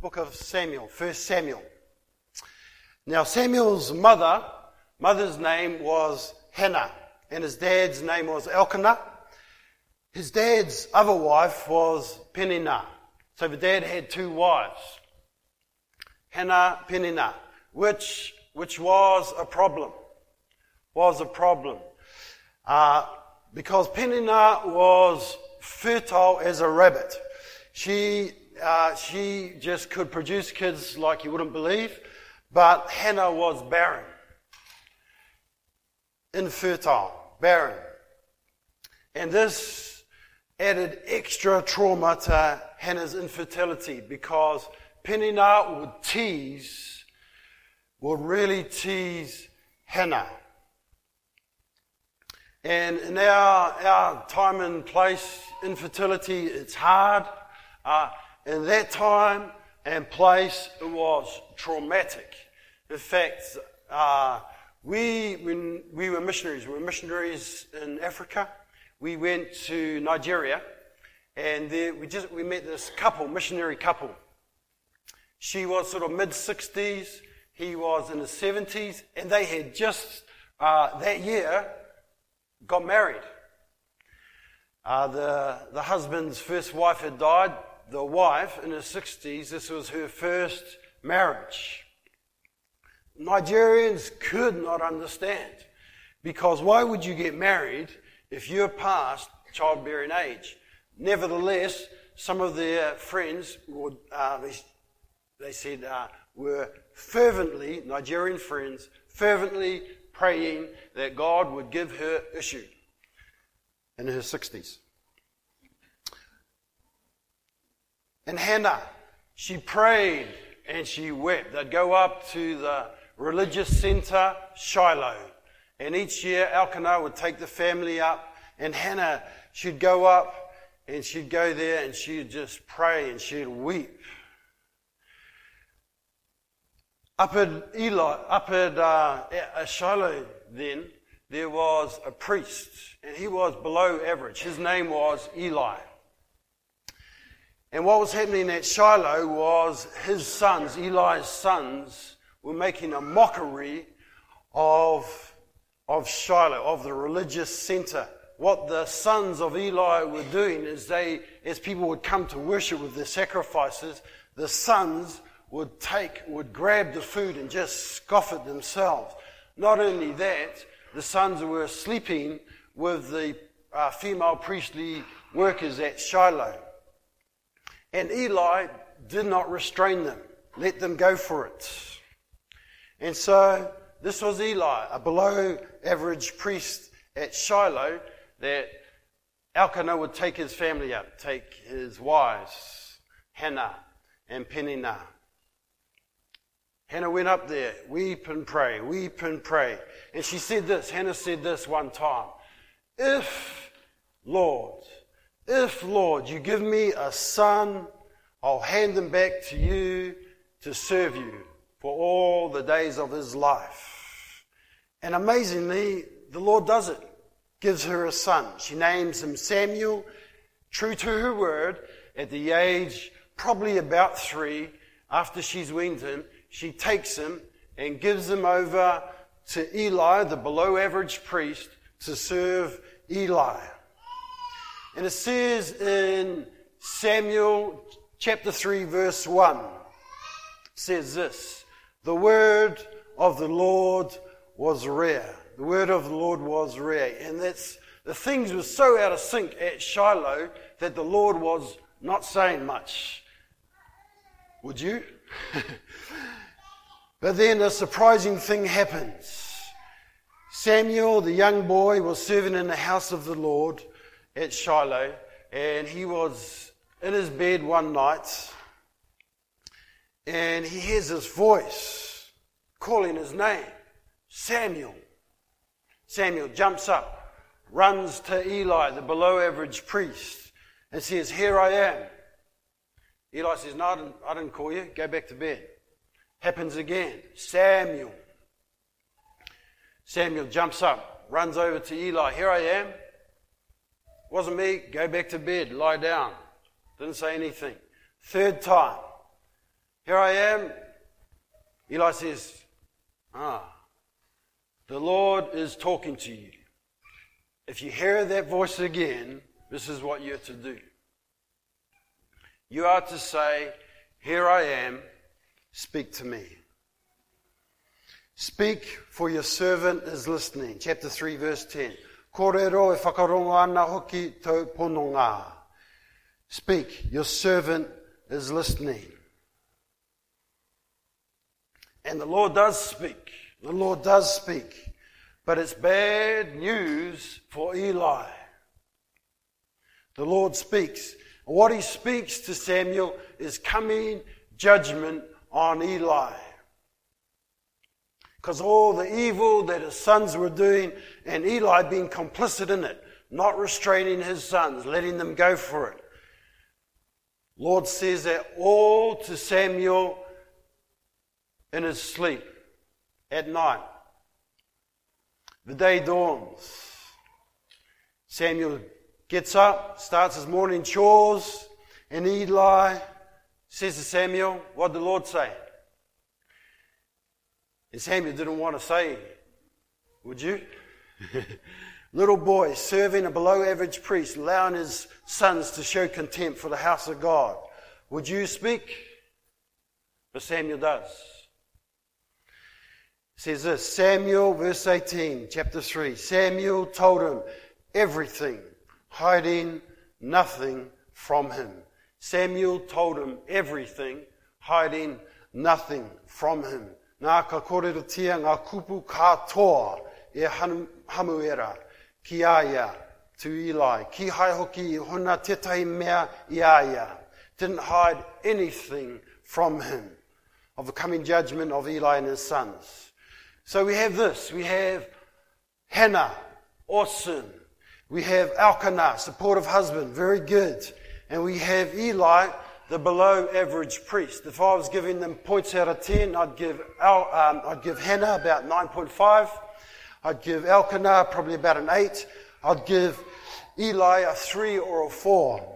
book of Samuel, First Samuel. Now, Samuel's mother, mother's name was Hannah, and his dad's name was Elkanah. His dad's other wife was Peninnah. So the dad had two wives, Hannah, Peninnah, which, which was a problem. Was a problem. Uh, because Peninnah was fertile as a rabbit. She, uh, she just could produce kids like you wouldn't believe, but Hannah was barren, infertile, barren. And this added extra trauma to Hannah's infertility because Peninnah would tease, would really tease Hannah. And in our, our time and place, infertility, it's hard. Uh, in that time and place, it was traumatic. In fact, uh, we, when we were missionaries, we were missionaries in Africa. We went to Nigeria, and there we just we met this couple, missionary couple. She was sort of mid 60s, he was in his 70s, and they had just uh, that year got married. Uh, the, the husband's first wife had died. The wife, in her 60s, this was her first marriage. Nigerians could not understand because why would you get married if you're past childbearing age? Nevertheless, some of their friends would, uh, they, they, said, uh, were fervently, Nigerian friends, fervently praying that God would give her issue in her 60s. And Hannah, she prayed and she wept. They'd go up to the religious center, Shiloh. And each year, Elkanah would take the family up, and Hannah, she'd go up and she'd go there and she'd just pray and she'd weep. Up at Eli, up at uh, Shiloh, then there was a priest, and he was below average. His name was Eli. And what was happening at Shiloh was his sons, Eli's sons, were making a mockery of, of Shiloh, of the religious center. What the sons of Eli were doing is they, as people would come to worship with their sacrifices, the sons would take, would grab the food and just scoff at themselves. Not only that, the sons were sleeping with the uh, female priestly workers at Shiloh. And Eli did not restrain them, let them go for it. And so this was Eli, a below average priest at Shiloh, that Elkanah would take his family up, take his wives, Hannah and Peninnah. Hannah went up there, weep and pray, weep and pray. And she said this, Hannah said this one time If, Lord, if, Lord, you give me a son, I'll hand him back to you to serve you for all the days of his life. And amazingly, the Lord does it. Gives her a son. She names him Samuel, true to her word, at the age probably about three, after she's weaned him, she takes him and gives him over to Eli, the below average priest, to serve Eli. And it says in Samuel chapter 3, verse 1, says this The word of the Lord was rare. The word of the Lord was rare. And that's the things were so out of sync at Shiloh that the Lord was not saying much. Would you? But then a surprising thing happens. Samuel, the young boy, was serving in the house of the Lord at Shiloh, and he was in his bed one night, and he hears this voice calling his name Samuel. Samuel jumps up, runs to Eli, the below average priest, and says, Here I am. Eli says, No, I didn't, I didn't call you. Go back to bed. Happens again. Samuel. Samuel jumps up, runs over to Eli. Here I am. Wasn't me. Go back to bed. Lie down. Didn't say anything. Third time. Here I am. Eli says, Ah, the Lord is talking to you. If you hear that voice again, this is what you're to do. You are to say, Here I am, speak to me. Speak, for your servant is listening. Chapter 3, verse 10. Korero e whakaronga ana hoki tau pononga. Speak, your servant is listening. And the Lord does speak. The Lord does speak. But it's bad news for Eli. The Lord speaks. What he speaks to Samuel is coming judgment on Eli. Because all the evil that his sons were doing, and Eli being complicit in it, not restraining his sons, letting them go for it. Lord says that all to Samuel in his sleep at night. The day dawns. Samuel gets up, starts his morning chores, and Eli says to Samuel, What did the Lord say? And Samuel didn't want to say, Would you? Little boy serving a below average priest, allowing his sons to show contempt for the house of God. Would you speak? But Samuel does. It says this Samuel, verse 18, chapter 3. Samuel told him everything, hiding nothing from him. Samuel told him everything, hiding nothing from him. Nā ka kōrero tia ngā kupu katoa e hamuera ki aia to Eli. Ki hai hoki hona tetai mea i aia. Didn't hide anything from him of the coming judgment of Eli and his sons. So we have this. We have Hannah, awesome. We have Elkanah, supportive husband, very good. And we have Eli, the below average priest. If I was giving them points out of 10, I'd give, El, um, I'd give Hannah about 9.5. I'd give Elkanah probably about an 8. I'd give Eli a 3 or a 4.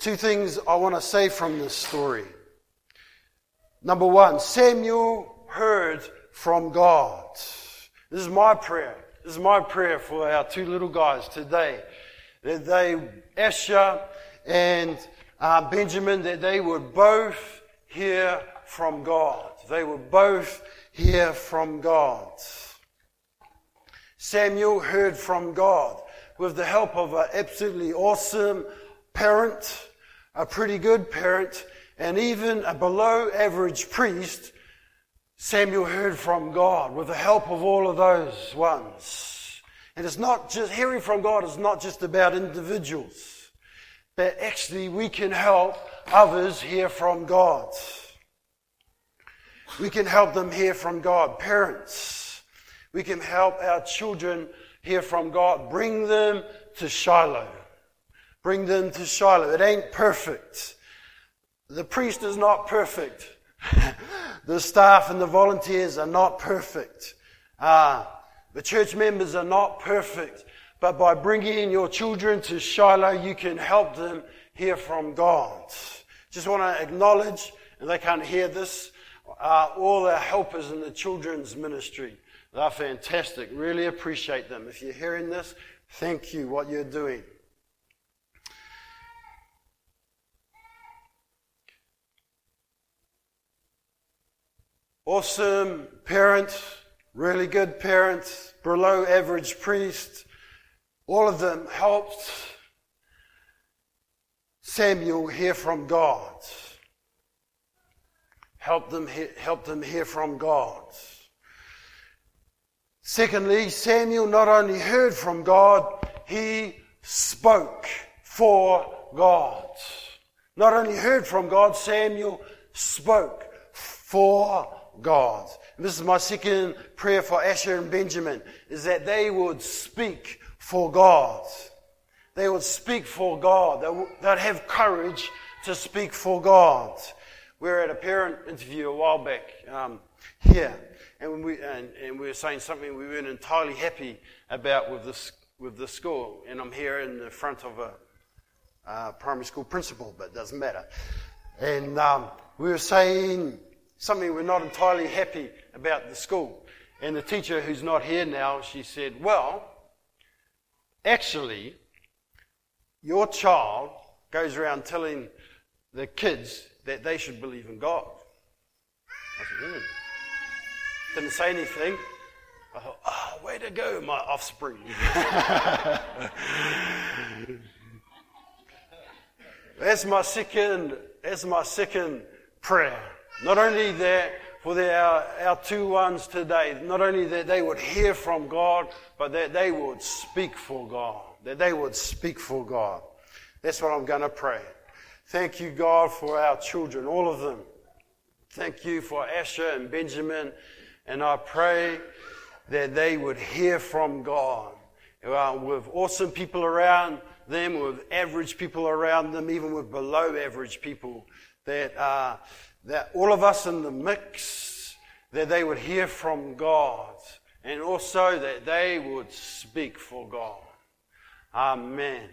Two things I want to say from this story. Number one, Samuel heard from God. This is my prayer. This is my prayer for our two little guys today. That they, Asher and uh, Benjamin, that they would both hear from God. They would both hear from God. Samuel heard from God with the help of an absolutely awesome parent, a pretty good parent, and even a below average priest. Samuel heard from God with the help of all of those ones. And it's not just hearing from God is not just about individuals that actually we can help others hear from God. We can help them hear from God. Parents, we can help our children hear from God. Bring them to Shiloh. Bring them to Shiloh. It ain't perfect. The priest is not perfect. the staff and the volunteers are not perfect. Uh, the church members are not perfect. But by bringing your children to Shiloh, you can help them hear from God. Just want to acknowledge, and they can't hear this, uh, all our helpers in the children's ministry. They're fantastic. Really appreciate them. If you're hearing this, thank you what you're doing. Awesome parents, really good parents, below average priest, all of them helped Samuel hear from God. Help them, help them hear from God. Secondly, Samuel not only heard from God, he spoke for God. Not only heard from God, Samuel spoke for God. And this is my second prayer for Asher and Benjamin, is that they would speak for God. They would speak for God. They'd have courage to speak for God. We were at a parent interview a while back um, here, and we, and, and we were saying something we weren't entirely happy about with this with the school. And I'm here in the front of a primary school principal, but it doesn't matter. And um, we were saying something we're not entirely happy about the school. And the teacher, who's not here now, she said, Well, actually, your child goes around telling the kids that they should believe in God. I said, mm. Didn't say anything. I thought, oh, way to go, my offspring. that's my second, that's my second prayer. Not only that, for the, our, our two ones today, not only that they would hear from God, but that they would speak for God. That they would speak for God. That's what I'm going to pray. Thank you, God, for our children, all of them. Thank you for Asher and Benjamin. And I pray that they would hear from God. Uh, with awesome people around them, with average people around them, even with below average people, that uh, that all of us in the mix, that they would hear from God and also that they would speak for God. Amen.